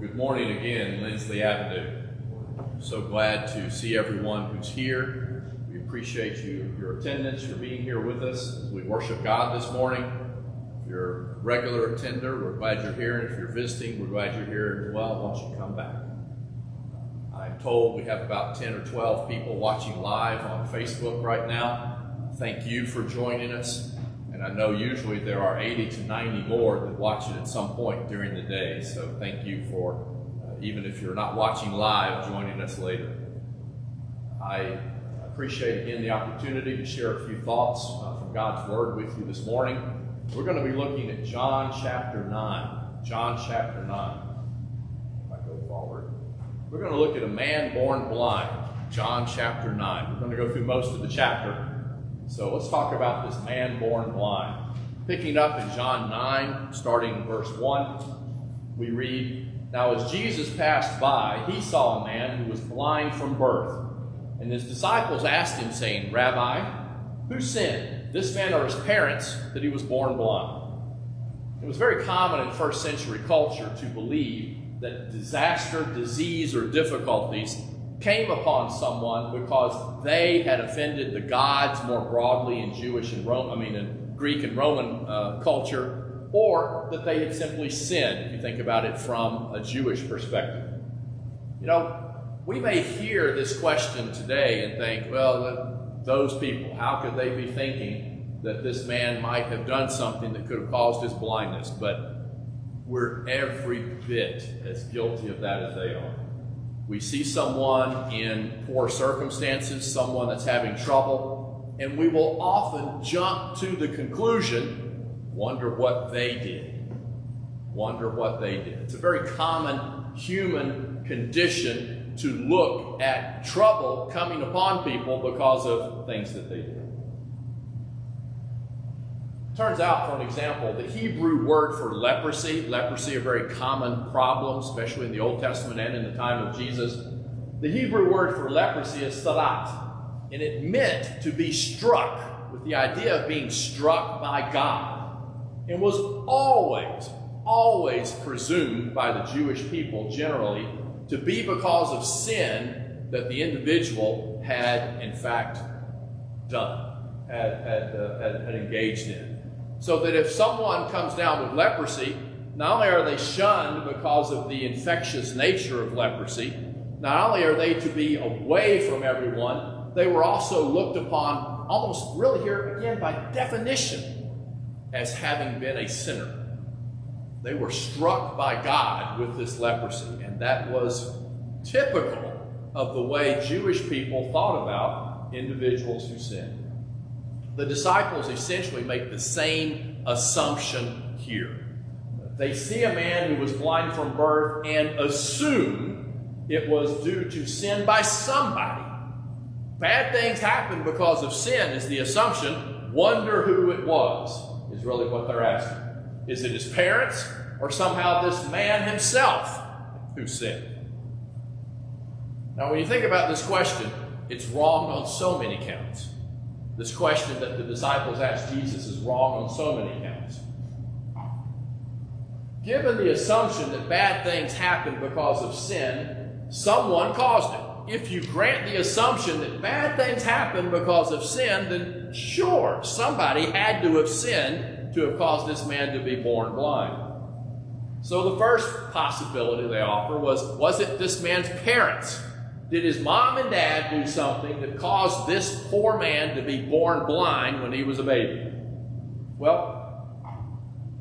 Good morning again, Lindsley Avenue. So glad to see everyone who's here. We appreciate you, your attendance, for being here with us as we worship God this morning. If you're a regular attender, we're glad you're here. And if you're visiting, we're glad you're here as well. Why don't you come back? I'm told we have about 10 or 12 people watching live on Facebook right now. Thank you for joining us. And I know usually there are 80 to 90 more that watch it at some point during the day. So thank you for, uh, even if you're not watching live, joining us later. I appreciate again the opportunity to share a few thoughts uh, from God's Word with you this morning. We're going to be looking at John chapter 9. John chapter 9. If I go forward. We're going to look at a man born blind. John chapter 9. We're going to go through most of the chapter. So let's talk about this man born blind. Picking up in John 9, starting verse 1, we read Now, as Jesus passed by, he saw a man who was blind from birth. And his disciples asked him, saying, Rabbi, who sinned, this man or his parents, that he was born blind? It was very common in first century culture to believe that disaster, disease, or difficulties came upon someone because they had offended the gods more broadly in Jewish and Roman, I mean, in Greek and Roman uh, culture, or that they had simply sinned, if you think about it from a Jewish perspective. You know, we may hear this question today and think, well, those people, how could they be thinking that this man might have done something that could have caused his blindness? But we're every bit as guilty of that as they are. We see someone in poor circumstances, someone that's having trouble, and we will often jump to the conclusion wonder what they did. Wonder what they did. It's a very common human condition to look at trouble coming upon people because of things that they did. Turns out, for an example, the Hebrew word for leprosy, leprosy, a very common problem, especially in the Old Testament and in the time of Jesus. The Hebrew word for leprosy is sarat, and it meant to be struck with the idea of being struck by God, and was always, always presumed by the Jewish people generally to be because of sin that the individual had, in fact, done, had, had, uh, had, had engaged in. So that if someone comes down with leprosy, not only are they shunned because of the infectious nature of leprosy, not only are they to be away from everyone, they were also looked upon almost really here again by definition as having been a sinner. They were struck by God with this leprosy, and that was typical of the way Jewish people thought about individuals who sinned. The disciples essentially make the same assumption here. They see a man who was blind from birth and assume it was due to sin by somebody. Bad things happen because of sin, is the assumption. Wonder who it was, is really what they're asking. Is it his parents or somehow this man himself who sinned? Now, when you think about this question, it's wrong on so many counts. This question that the disciples asked Jesus is wrong on so many counts. Given the assumption that bad things happen because of sin, someone caused it. If you grant the assumption that bad things happen because of sin, then sure, somebody had to have sinned to have caused this man to be born blind. So the first possibility they offer was was it this man's parents? Did his mom and dad do something that caused this poor man to be born blind when he was a baby? Well,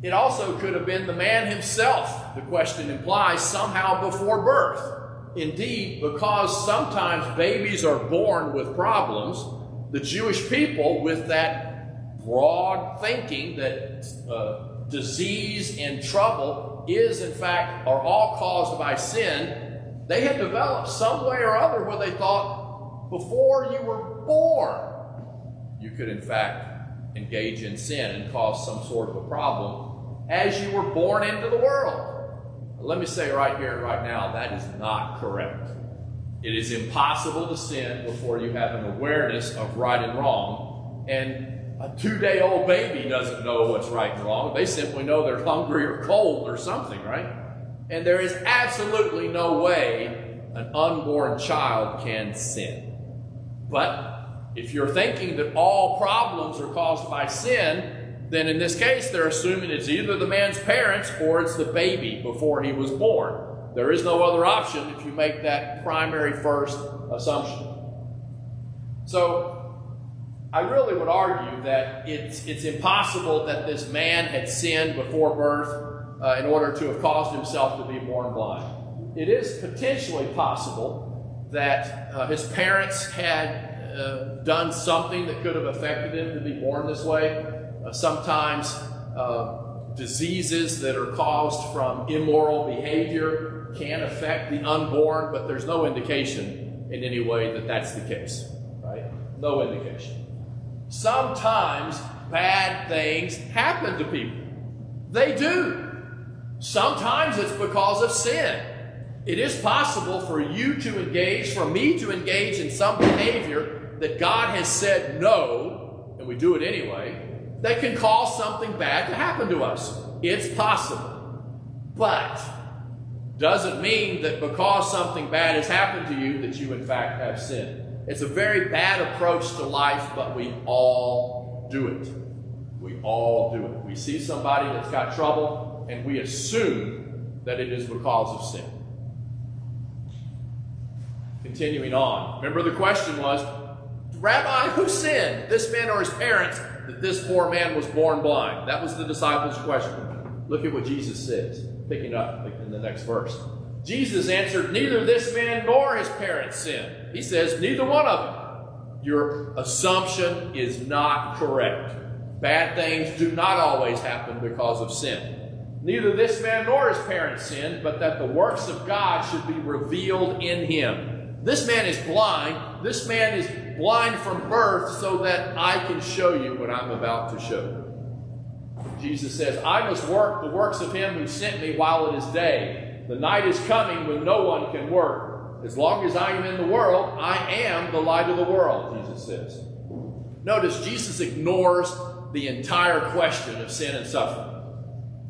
it also could have been the man himself, the question implies, somehow before birth. Indeed, because sometimes babies are born with problems, the Jewish people, with that broad thinking that uh, disease and trouble is, in fact, are all caused by sin, they had developed some way or other where they thought before you were born, you could in fact engage in sin and cause some sort of a problem as you were born into the world. Let me say right here and right now, that is not correct. It is impossible to sin before you have an awareness of right and wrong. And a two day old baby doesn't know what's right and wrong. They simply know they're hungry or cold or something, right? And there is absolutely no way an unborn child can sin. But if you're thinking that all problems are caused by sin, then in this case they're assuming it's either the man's parents or it's the baby before he was born. There is no other option if you make that primary first assumption. So, I really would argue that it's, it's impossible that this man had sinned before birth uh, in order to have caused himself to be born blind. It is potentially possible that uh, his parents had uh, done something that could have affected him to be born this way. Uh, sometimes uh, diseases that are caused from immoral behavior can affect the unborn, but there's no indication in any way that that's the case, right? No indication. Sometimes bad things happen to people. They do. Sometimes it's because of sin. It is possible for you to engage, for me to engage in some behavior that God has said no, and we do it anyway, that can cause something bad to happen to us. It's possible. But doesn't mean that because something bad has happened to you that you in fact have sinned. It's a very bad approach to life, but we all do it. We all do it. We see somebody that's got trouble, and we assume that it is because of sin. Continuing on. Remember, the question was Rabbi, who sinned, this man or his parents, that this poor man was born blind? That was the disciples' question. Look at what Jesus says, picking up in the next verse. Jesus answered, Neither this man nor his parents sinned. He says, Neither one of them. Your assumption is not correct. Bad things do not always happen because of sin. Neither this man nor his parents sinned, but that the works of God should be revealed in him. This man is blind. This man is blind from birth so that I can show you what I'm about to show you. Jesus says, I must work the works of him who sent me while it is day. The night is coming when no one can work. As long as I am in the world, I am the light of the world, Jesus says. Notice Jesus ignores the entire question of sin and suffering.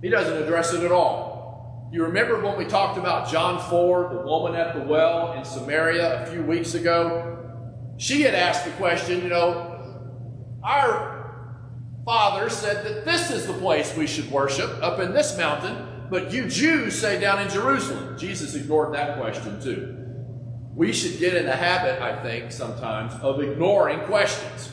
He doesn't address it at all. You remember when we talked about John 4, the woman at the well in Samaria a few weeks ago? She had asked the question, you know, our father said that this is the place we should worship, up in this mountain but you Jews say down in Jerusalem. Jesus ignored that question too. We should get in the habit, I think, sometimes of ignoring questions.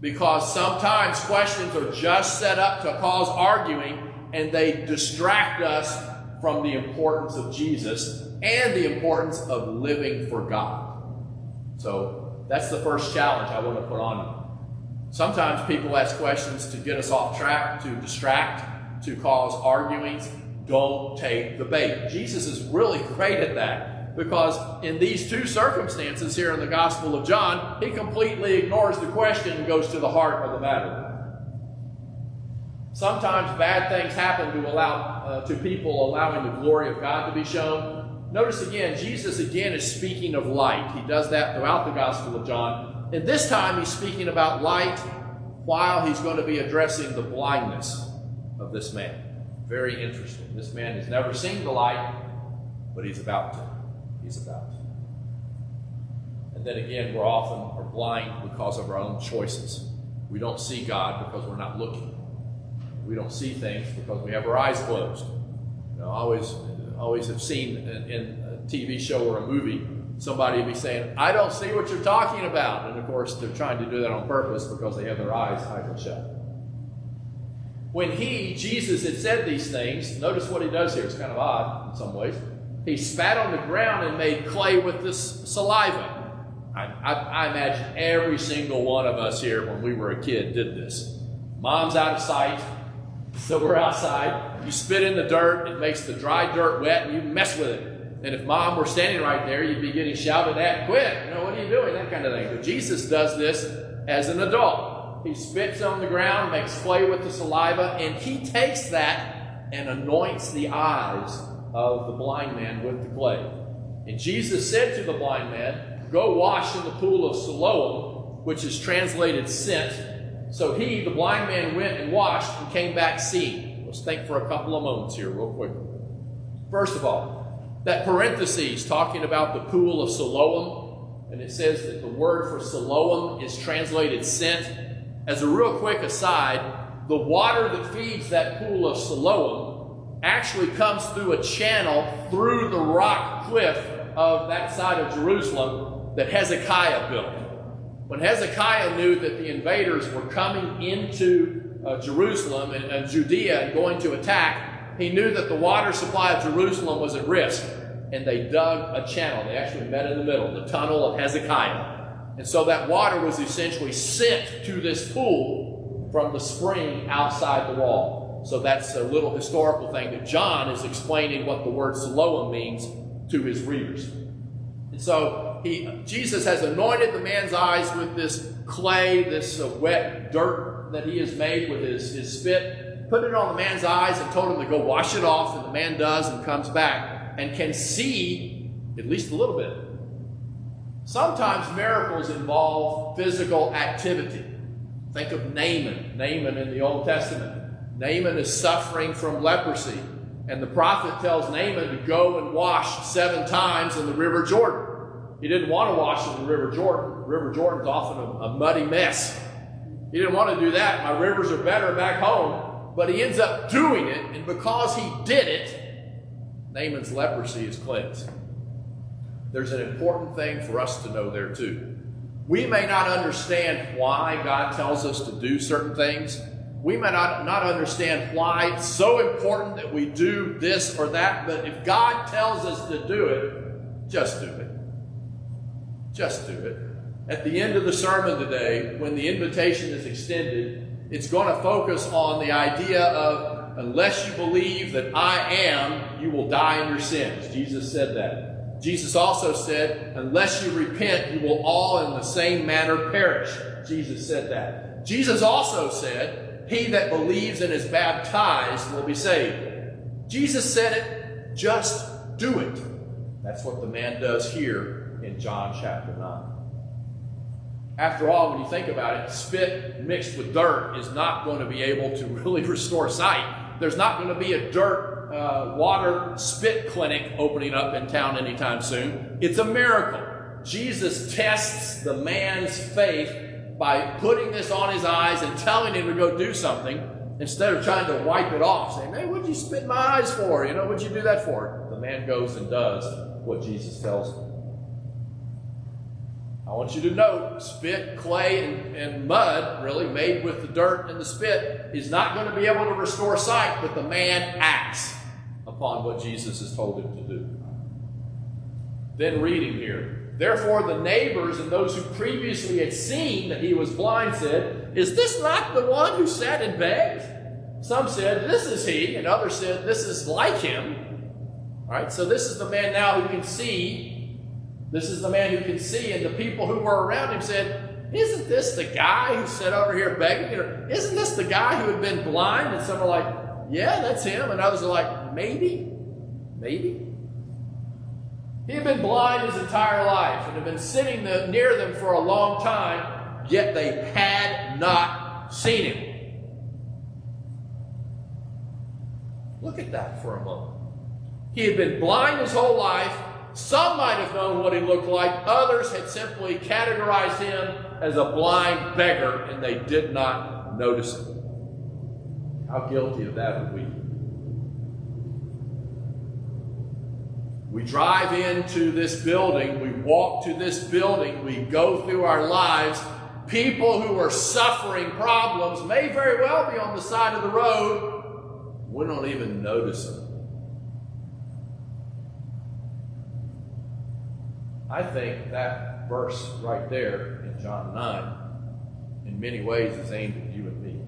Because sometimes questions are just set up to cause arguing and they distract us from the importance of Jesus and the importance of living for God. So that's the first challenge I want to put on you. Sometimes people ask questions to get us off track, to distract, to cause arguings, don't take the bait. Jesus is really great at that because in these two circumstances here in the Gospel of John, he completely ignores the question and goes to the heart of the matter. Sometimes bad things happen to allow uh, to people allowing the glory of God to be shown. Notice again, Jesus again is speaking of light. He does that throughout the Gospel of John. And this time he's speaking about light while he's going to be addressing the blindness of this man. Very interesting. This man has never seen the light, but he's about to. He's about to. And then again, we're often are blind because of our own choices. We don't see God because we're not looking. We don't see things because we have our eyes closed. You know, I always, always have seen in, in a TV show or a movie somebody be saying, I don't see what you're talking about. And of course, they're trying to do that on purpose because they have their eyes tight shut. When he, Jesus, had said these things, notice what he does here. It's kind of odd in some ways. He spat on the ground and made clay with this saliva. I, I, I, imagine every single one of us here when we were a kid did this. Mom's out of sight, so we're outside. You spit in the dirt, it makes the dry dirt wet, and you mess with it. And if mom were standing right there, you'd be getting shouted at, quit, you know, what are you doing? That kind of thing. But Jesus does this as an adult. He spits on the ground, makes clay with the saliva, and he takes that and anoints the eyes of the blind man with the clay. And Jesus said to the blind man, Go wash in the pool of Siloam, which is translated sent. So he, the blind man, went and washed and came back seeing. Let's think for a couple of moments here, real quick. First of all, that parentheses talking about the pool of Siloam, and it says that the word for Siloam is translated sent. As a real quick aside, the water that feeds that pool of Siloam actually comes through a channel through the rock cliff of that side of Jerusalem that Hezekiah built. When Hezekiah knew that the invaders were coming into uh, Jerusalem and, and Judea and going to attack, he knew that the water supply of Jerusalem was at risk. And they dug a channel. They actually met in the middle, the tunnel of Hezekiah. And so that water was essentially sent to this pool from the spring outside the wall. So that's a little historical thing that John is explaining what the word Siloam means to his readers. And so he, Jesus has anointed the man's eyes with this clay, this uh, wet dirt that he has made with his, his spit, put it on the man's eyes and told him to go wash it off, and the man does and comes back and can see at least a little bit. Sometimes miracles involve physical activity. Think of Naaman, Naaman in the Old Testament. Naaman is suffering from leprosy. And the prophet tells Naaman to go and wash seven times in the River Jordan. He didn't want to wash in the River Jordan. River Jordan's often a, a muddy mess. He didn't want to do that. My rivers are better back home. But he ends up doing it, and because he did it, Naaman's leprosy is cleansed. There's an important thing for us to know there, too. We may not understand why God tells us to do certain things, we may not, not understand why it's so important that we do this or that, but if God tells us to do it, just do it. Just do it. At the end of the sermon today, when the invitation is extended, it's going to focus on the idea of unless you believe that I am, you will die in your sins. Jesus said that. Jesus also said, unless you repent, you will all in the same manner perish. Jesus said that. Jesus also said, he that believes and is baptized will be saved. Jesus said it, just do it. That's what the man does here in John chapter 9. After all, when you think about it, spit mixed with dirt is not going to be able to really restore sight. There's not going to be a dirt uh, water spit clinic opening up in town anytime soon. It's a miracle. Jesus tests the man's faith by putting this on his eyes and telling him to go do something instead of trying to wipe it off, saying, Hey, what'd you spit my eyes for? You know, what'd you do that for? The man goes and does what Jesus tells him. I want you to note spit, clay, and, and, mud, really made with the dirt and the spit, is not going to be able to restore sight, but the man acts upon what Jesus has told him to do. Then reading here. Therefore, the neighbors and those who previously had seen that he was blind said, Is this not the one who sat and begged? Some said, This is he, and others said, This is like him. All right, so this is the man now who can see. This is the man who can see, and the people who were around him said, Isn't this the guy who sat over here begging? Or isn't this the guy who had been blind? And some are like, Yeah, that's him. And others are like, Maybe, maybe. He had been blind his entire life and had been sitting the, near them for a long time, yet they had not seen him. Look at that for a moment. He had been blind his whole life. Some might have known what he looked like, others had simply categorized him as a blind beggar, and they did not notice him. How guilty of that are we We drive into this building, we walk to this building, we go through our lives. People who are suffering problems may very well be on the side of the road. We don't even notice them. I think that verse right there in John 9, in many ways, is aimed at you and me.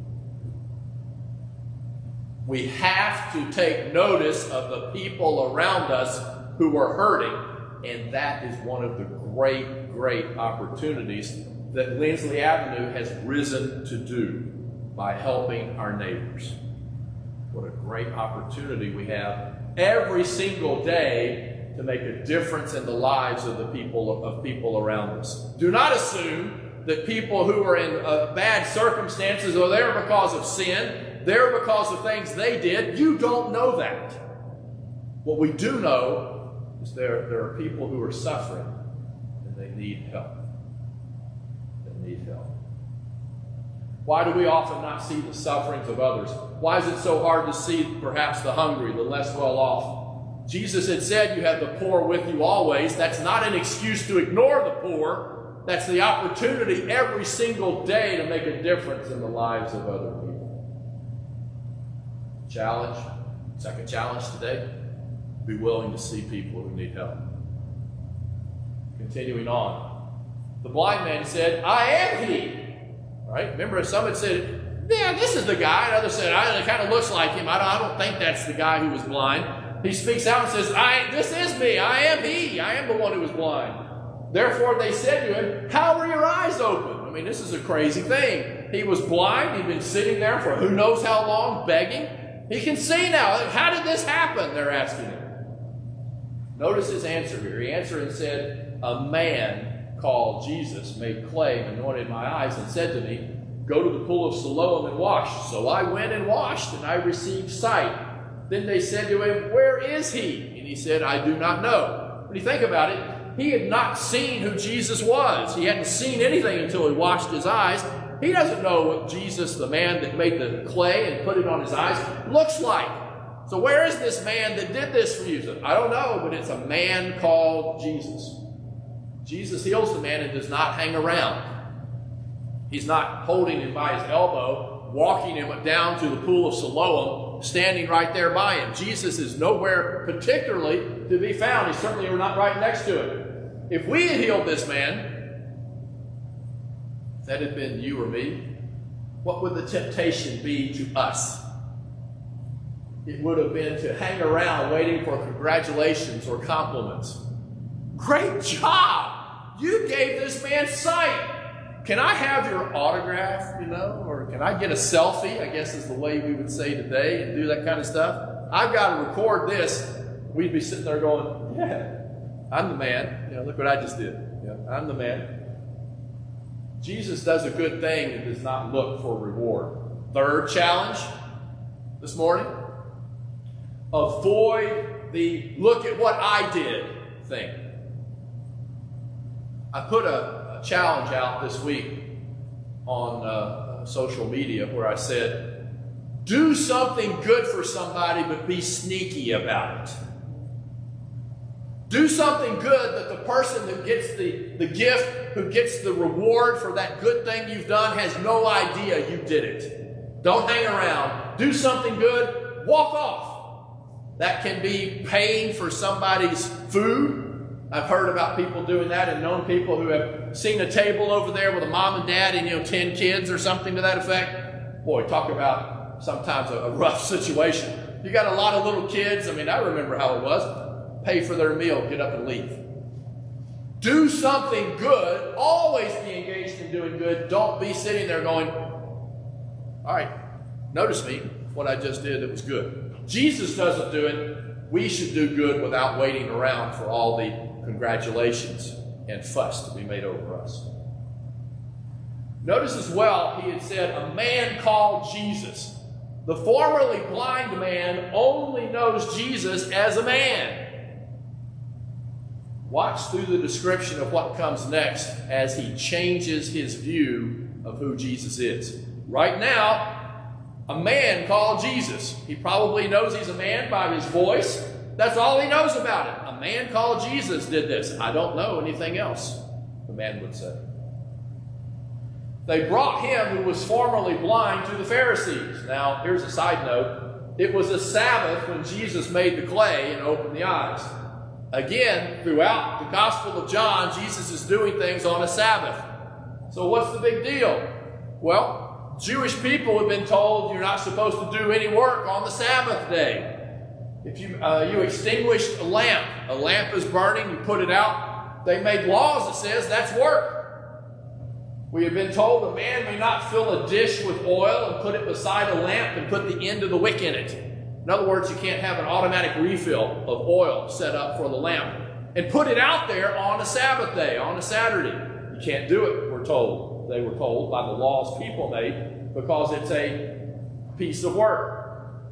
We have to take notice of the people around us who are hurting. And that is one of the great, great opportunities that Lindsley Avenue has risen to do by helping our neighbors. What a great opportunity we have every single day to make a difference in the lives of the people of people around us. Do not assume that people who are in uh, bad circumstances are there because of sin, they're because of things they did. You don't know that. What we do know is there, there are people who are suffering and they need help. They need help. Why do we often not see the sufferings of others? Why is it so hard to see perhaps the hungry, the less well off? Jesus had said, You have the poor with you always. That's not an excuse to ignore the poor. That's the opportunity every single day to make a difference in the lives of other people. Challenge, second challenge today be willing to see people who need help. Continuing on, the blind man said, I am he. Right? Remember, some had said, Yeah, this is the guy. And others said, It kind of looks like him. I don't, I don't think that's the guy who was blind. He speaks out and says, I, This is me. I am he. I am the one who was blind. Therefore, they said to him, How were your eyes open? I mean, this is a crazy thing. He was blind. He'd been sitting there for who knows how long, begging. He can see now. How did this happen? They're asking him. Notice his answer here. He answered and said, A man called Jesus made clay and anointed my eyes and said to me, Go to the pool of Siloam and wash. So I went and washed, and I received sight. Then they said to him, Where is he? And he said, I do not know. When you think about it, he had not seen who Jesus was. He hadn't seen anything until he washed his eyes. He doesn't know what Jesus, the man that made the clay and put it on his eyes, looks like. So where is this man that did this for you? I don't know, but it's a man called Jesus. Jesus heals the man and does not hang around. He's not holding him by his elbow, walking him down to the pool of Siloam, standing right there by him. Jesus is nowhere particularly to be found. He's certainly not right next to him. If we had healed this man, if that had been you or me, what would the temptation be to us? It would have been to hang around waiting for congratulations or compliments. Great job! You gave this man sight. Can I have your autograph, you know, or can I get a selfie? I guess is the way we would say today and do that kind of stuff. I've got to record this. We'd be sitting there going, Yeah, I'm the man. You know, look what I just did. Yeah, I'm the man. Jesus does a good thing and does not look for reward. Third challenge this morning avoid the look at what I did thing. I put a, a challenge out this week on uh, social media where I said, do something good for somebody, but be sneaky about it. Do something good that the person that gets the, the gift, who gets the reward for that good thing you've done, has no idea you did it. Don't hang around. Do something good, walk off. That can be paying for somebody's food I've heard about people doing that and known people who have seen a table over there with a mom and dad and, you know, 10 kids or something to that effect. Boy, talk about sometimes a, a rough situation. You got a lot of little kids. I mean, I remember how it was. Pay for their meal, get up and leave. Do something good. Always be engaged in doing good. Don't be sitting there going, all right, notice me, what I just did, it was good. Jesus doesn't do it. We should do good without waiting around for all the congratulations and fuss to be made over us. Notice as well, he had said, a man called Jesus. The formerly blind man only knows Jesus as a man. Watch through the description of what comes next as he changes his view of who Jesus is. Right now, a man called Jesus. He probably knows he's a man by his voice. That's all he knows about it man called Jesus did this. I don't know anything else, the man would say. They brought him, who was formerly blind, to the Pharisees. Now, here's a side note. It was a Sabbath when Jesus made the clay and opened the eyes. Again, throughout the Gospel of John, Jesus is doing things on a Sabbath. So, what's the big deal? Well, Jewish people have been told you're not supposed to do any work on the Sabbath day. If you, uh, you extinguished a lamp, a lamp is burning, you put it out, they made laws that says that's work. We have been told a man may not fill a dish with oil and put it beside a lamp and put the end of the wick in it. In other words, you can't have an automatic refill of oil set up for the lamp and put it out there on a Sabbath day, on a Saturday. You can't do it, we're told. They were told by the laws people made because it's a piece of work.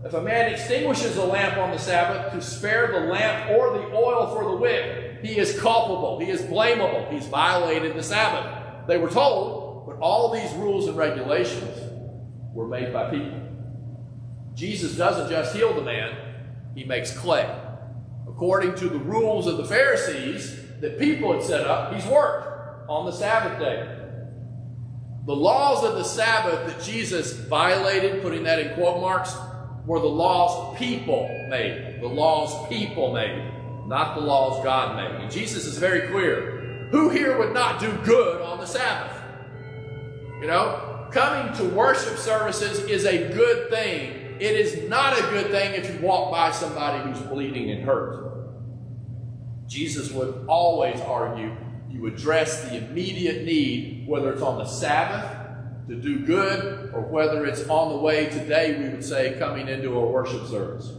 If a man extinguishes a lamp on the Sabbath to spare the lamp or the oil for the wick, he is culpable, he is blamable, he's violated the Sabbath. They were told, but all these rules and regulations were made by people. Jesus doesn't just heal the man, he makes clay. According to the rules of the Pharisees that people had set up, he's worked on the Sabbath day. The laws of the Sabbath that Jesus violated, putting that in quote marks, were the laws people made. The laws people made, not the laws God made. And Jesus is very clear. Who here would not do good on the Sabbath? You know, coming to worship services is a good thing. It is not a good thing if you walk by somebody who's bleeding and hurt. Jesus would always argue you address the immediate need, whether it's on the Sabbath to do good, or whether it's on the way today, we would say, coming into a worship service.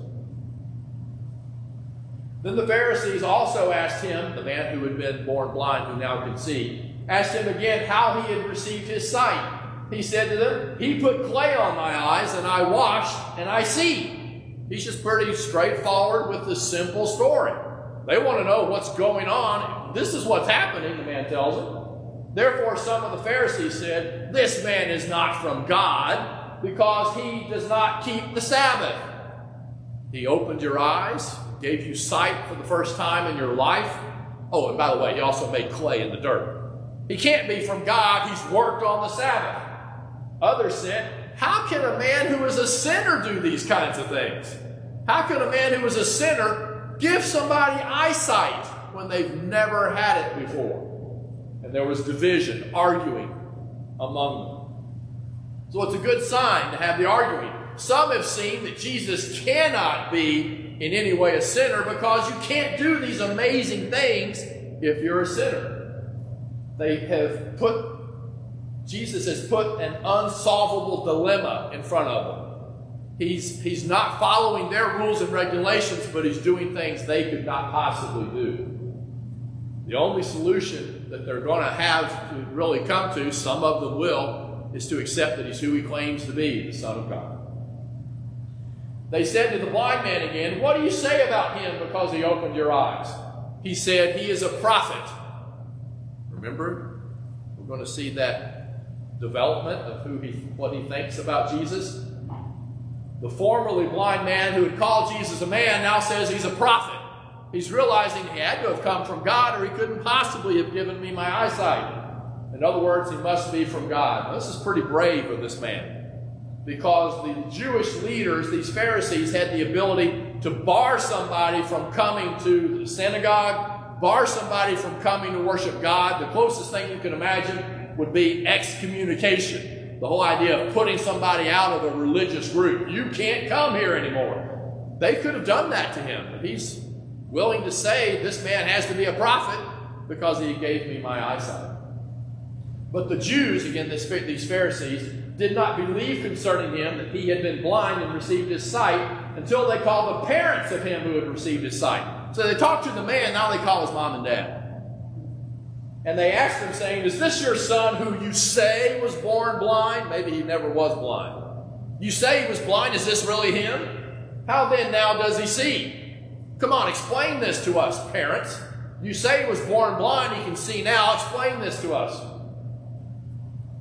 Then the Pharisees also asked him, the man who had been born blind, who now could see, asked him again how he had received his sight. He said to them, He put clay on my eyes, and I washed, and I see. He's just pretty straightforward with the simple story. They want to know what's going on. This is what's happening, the man tells them. Therefore, some of the Pharisees said, This man is not from God because he does not keep the Sabbath. He opened your eyes, gave you sight for the first time in your life. Oh, and by the way, he also made clay in the dirt. He can't be from God, he's worked on the Sabbath. Others said, How can a man who is a sinner do these kinds of things? How can a man who is a sinner give somebody eyesight when they've never had it before? And there was division, arguing among them. So it's a good sign to have the arguing. Some have seen that Jesus cannot be in any way a sinner because you can't do these amazing things if you're a sinner. They have put, Jesus has put an unsolvable dilemma in front of them. He's, he's not following their rules and regulations, but he's doing things they could not possibly do. The only solution that they're going to have to really come to, some of them will, is to accept that he's who he claims to be, the Son of God. They said to the blind man again, What do you say about him because he opened your eyes? He said, He is a prophet. Remember, we're going to see that development of who he, what he thinks about Jesus. The formerly blind man who had called Jesus a man now says he's a prophet. He's realizing he had to have come from God or he couldn't possibly have given me my eyesight. In other words, he must be from God. Now, this is pretty brave of this man because the Jewish leaders, these Pharisees, had the ability to bar somebody from coming to the synagogue, bar somebody from coming to worship God. The closest thing you can imagine would be excommunication. The whole idea of putting somebody out of a religious group. You can't come here anymore. They could have done that to him, he's willing to say this man has to be a prophet because he gave me my eyesight. But the Jews, again, this, these Pharisees, did not believe concerning him that he had been blind and received his sight until they called the parents of him who had received his sight. So they talked to the man, now they call his mom and dad. And they asked him, saying, Is this your son who you say was born blind? Maybe he never was blind. You say he was blind. Is this really him? How then now does he see? Come on, explain this to us, parents. You say he was born blind, he can see now. Explain this to us.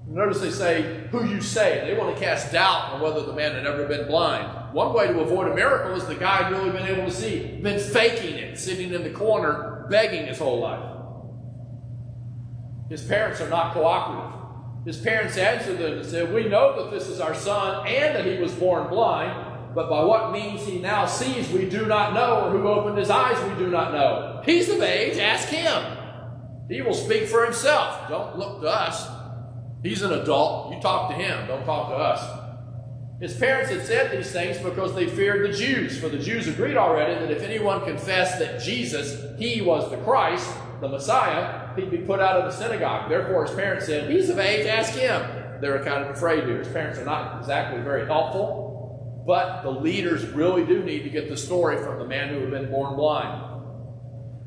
Notice they say, who you say. They want to cast doubt on whether the man had ever been blind. One way to avoid a miracle is the guy had really been able to see, been faking it, sitting in the corner, begging his whole life. His parents are not cooperative. His parents answered them and said, We know that this is our son and that he was born blind but by what means he now sees we do not know, or who opened his eyes we do not know. He's of age, ask him. He will speak for himself. Don't look to us. He's an adult. You talk to him, don't talk to us. His parents had said these things because they feared the Jews, for the Jews agreed already that if anyone confessed that Jesus, he was the Christ, the Messiah, he'd be put out of the synagogue. Therefore, his parents said, He's of age, ask him. They're kind of afraid here. His parents are not exactly very helpful. But the leaders really do need to get the story from the man who had been born blind.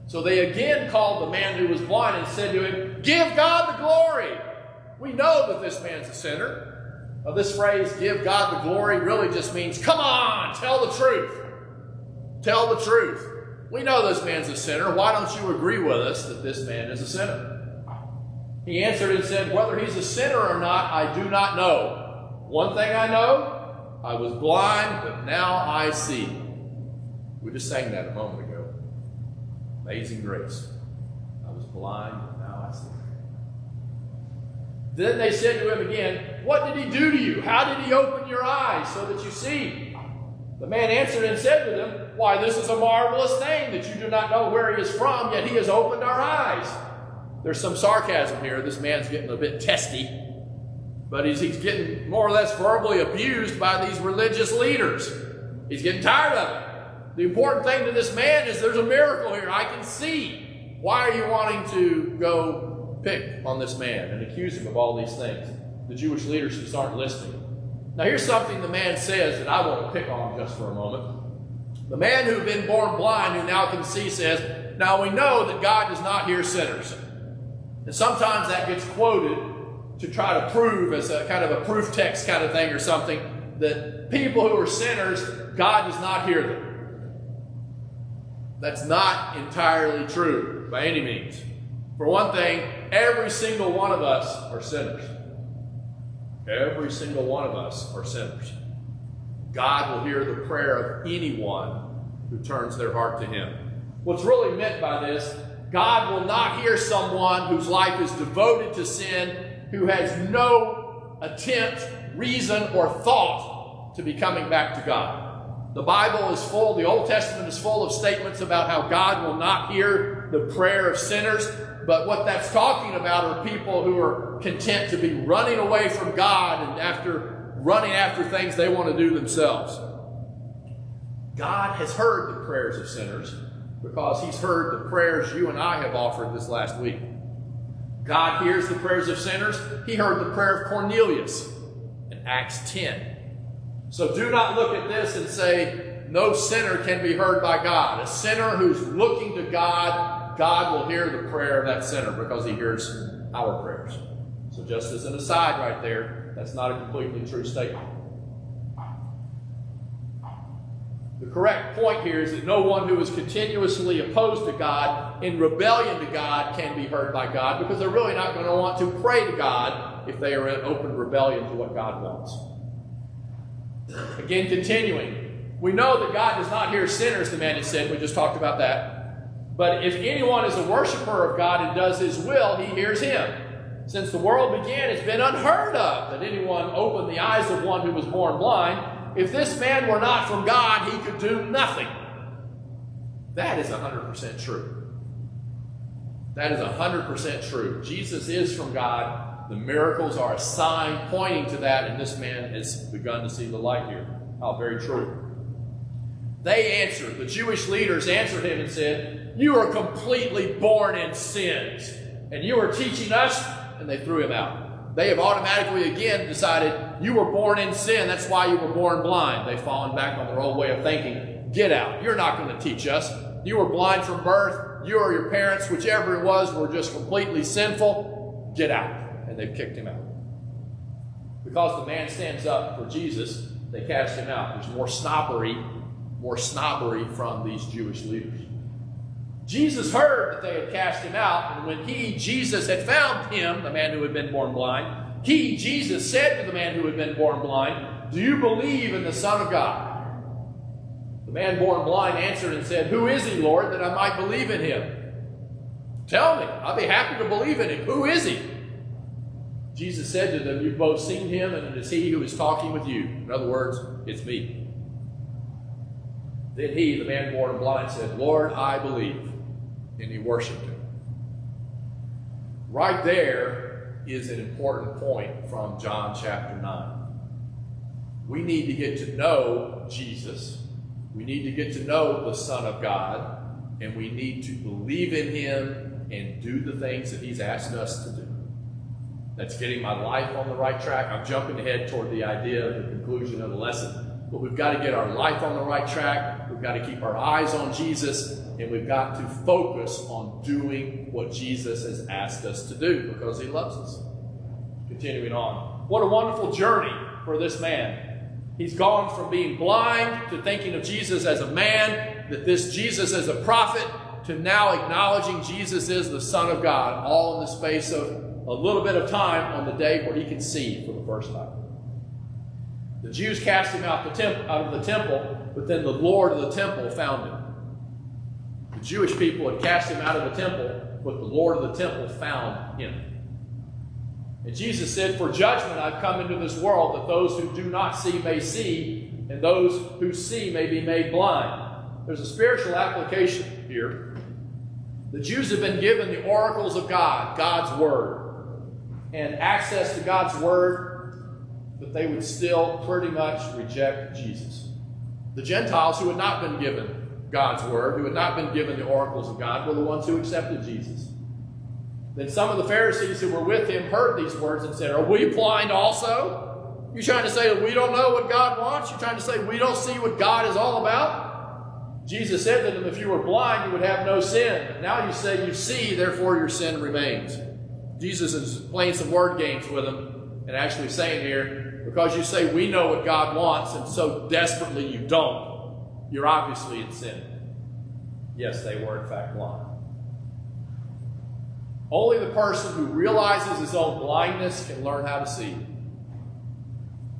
So they again called the man who was blind and said to him, Give God the glory. We know that this man's a sinner. Now, this phrase, give God the glory, really just means, come on, tell the truth. Tell the truth. We know this man's a sinner. Why don't you agree with us that this man is a sinner? He answered and said, Whether he's a sinner or not, I do not know. One thing I know, I was blind, but now I see. We just sang that a moment ago. Amazing grace. I was blind, but now I see. Then they said to him again, What did he do to you? How did he open your eyes so that you see? The man answered and said to them, Why, this is a marvelous thing that you do not know where he is from, yet he has opened our eyes. There's some sarcasm here. This man's getting a bit testy, but he's, he's getting more or less verbally abused by these religious leaders. He's getting tired of it. The important thing to this man is there's a miracle here. I can see. Why are you wanting to go pick on this man and accuse him of all these things? The Jewish leaders just aren't listening. Now, here's something the man says that I want to pick on just for a moment. The man who'd been born blind, who now can see, says, Now we know that God does not hear sinners. And sometimes that gets quoted to try to prove, as a kind of a proof text kind of thing or something, that people who are sinners, God does not hear them. That's not entirely true by any means. For one thing, every single one of us are sinners. Every single one of us are sinners. God will hear the prayer of anyone who turns their heart to Him. What's really meant by this, God will not hear someone whose life is devoted to sin, who has no attempt, reason, or thought to be coming back to God. The Bible is full, the Old Testament is full of statements about how God will not hear the prayer of sinners. But what that's talking about are people who are content to be running away from God and after running after things they want to do themselves. God has heard the prayers of sinners because he's heard the prayers you and I have offered this last week. God hears the prayers of sinners. He heard the prayer of Cornelius in Acts 10. So do not look at this and say, no sinner can be heard by God. A sinner who's looking to God God will hear the prayer of that sinner because he hears our prayers. So, just as an aside right there, that's not a completely true statement. The correct point here is that no one who is continuously opposed to God, in rebellion to God, can be heard by God because they're really not going to want to pray to God if they are in open rebellion to what God wants. Again, continuing, we know that God does not hear sinners, the man has said. We just talked about that. But if anyone is a worshiper of God and does his will, he hears him. Since the world began, it's been unheard of that anyone opened the eyes of one who was born blind. If this man were not from God, he could do nothing. That is 100% true. That is 100% true. Jesus is from God. The miracles are a sign pointing to that, and this man has begun to see the light here. How very true. They answered, the Jewish leaders answered him and said, you are completely born in sins. And you are teaching us, and they threw him out. They have automatically again decided you were born in sin. That's why you were born blind. They've fallen back on their old way of thinking. Get out. You're not going to teach us. You were blind from birth. You or your parents, whichever it was, were just completely sinful. Get out. And they've kicked him out. Because the man stands up for Jesus, they cast him out. There's more snobbery, more snobbery from these Jewish leaders. Jesus heard that they had cast him out, and when he, Jesus, had found him, the man who had been born blind, he, Jesus, said to the man who had been born blind, Do you believe in the Son of God? The man born blind answered and said, Who is he, Lord, that I might believe in him? Tell me, I'll be happy to believe in him. Who is he? Jesus said to them, You've both seen him, and it is he who is talking with you. In other words, it's me. Then he, the man born blind, said, Lord, I believe and he worshiped him. Right there is an important point from John chapter 9. We need to get to know Jesus. We need to get to know the Son of God. And we need to believe in him and do the things that he's asked us to do. That's getting my life on the right track. I'm jumping ahead toward the idea of the conclusion of the lesson. But we've got to get our life on the right track. We've got to keep our eyes on Jesus and we've got to focus on doing what Jesus has asked us to do because he loves us. Continuing on. What a wonderful journey for this man. He's gone from being blind to thinking of Jesus as a man, that this Jesus as a prophet, to now acknowledging Jesus is the Son of God, all in the space of a little bit of time on the day where he can see for the first time. The Jews cast him out, the temp- out of the temple, but then the Lord of the temple found him. The Jewish people had cast him out of the temple, but the Lord of the temple found him. And Jesus said, For judgment I've come into this world, that those who do not see may see, and those who see may be made blind. There's a spiritual application here. The Jews have been given the oracles of God, God's Word, and access to God's Word, but they would still pretty much reject Jesus. The Gentiles who had not been given God's Word, who had not been given the oracles of God, were the ones who accepted Jesus. Then some of the Pharisees who were with him heard these words and said, Are we blind also? You're trying to say that we don't know what God wants? You're trying to say we don't see what God is all about? Jesus said to them, If you were blind, you would have no sin. now you say you see, therefore your sin remains. Jesus is playing some word games with them and actually saying here, because you say we know what God wants and so desperately you don't, you're obviously in sin. Yes, they were in fact blind. Only the person who realizes his own blindness can learn how to see.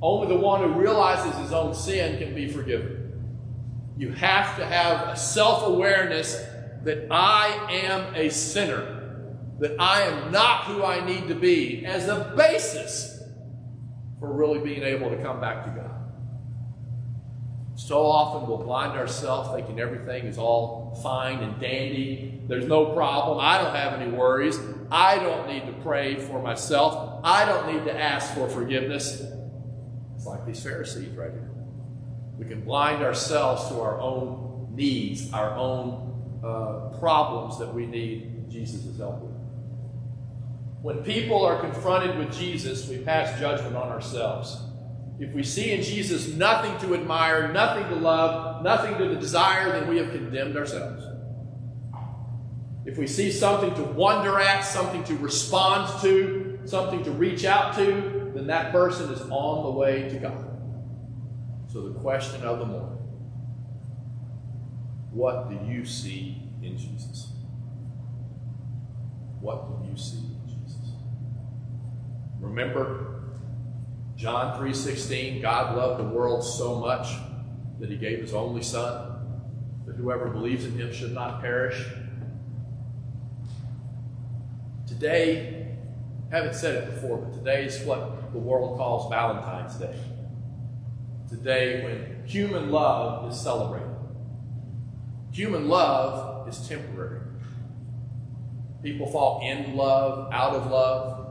Only the one who realizes his own sin can be forgiven. You have to have a self awareness that I am a sinner, that I am not who I need to be, as a basis for really being able to come back to God. So often we'll blind ourselves thinking everything is all fine and dandy. There's no problem. I don't have any worries. I don't need to pray for myself. I don't need to ask for forgiveness. It's like these Pharisees right here. We can blind ourselves to our own needs, our own uh, problems that we need Jesus' help with. When people are confronted with Jesus, we pass judgment on ourselves. If we see in Jesus nothing to admire, nothing to love, nothing to desire, then we have condemned ourselves. If we see something to wonder at, something to respond to, something to reach out to, then that person is on the way to God. So, the question of the morning what do you see in Jesus? What do you see in Jesus? Remember, John 3:16, God loved the world so much that he gave his only son that whoever believes in him should not perish. Today, I haven't said it before, but today is what the world calls Valentine's Day. Today when human love is celebrated. Human love is temporary. People fall in love, out of love.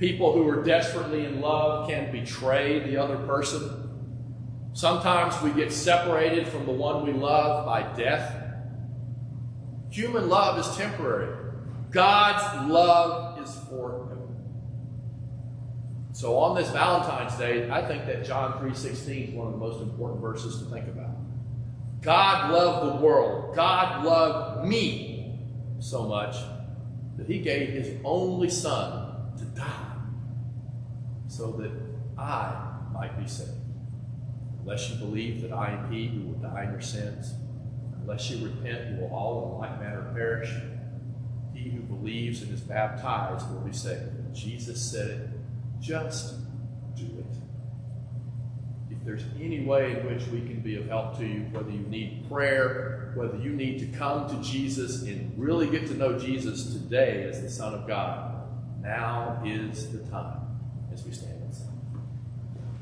People who are desperately in love can betray the other person. Sometimes we get separated from the one we love by death. Human love is temporary. God's love is forever. So on this Valentine's Day, I think that John 3:16 is one of the most important verses to think about. God loved the world. God loved me so much that he gave his only son to die so that I might be saved. Unless you believe that I am he who will die in your sins, unless you repent, you will all in like manner perish. He who believes and is baptized will be saved. Jesus said it, just do it. If there's any way in which we can be of help to you, whether you need prayer, whether you need to come to Jesus and really get to know Jesus today as the Son of God, now is the time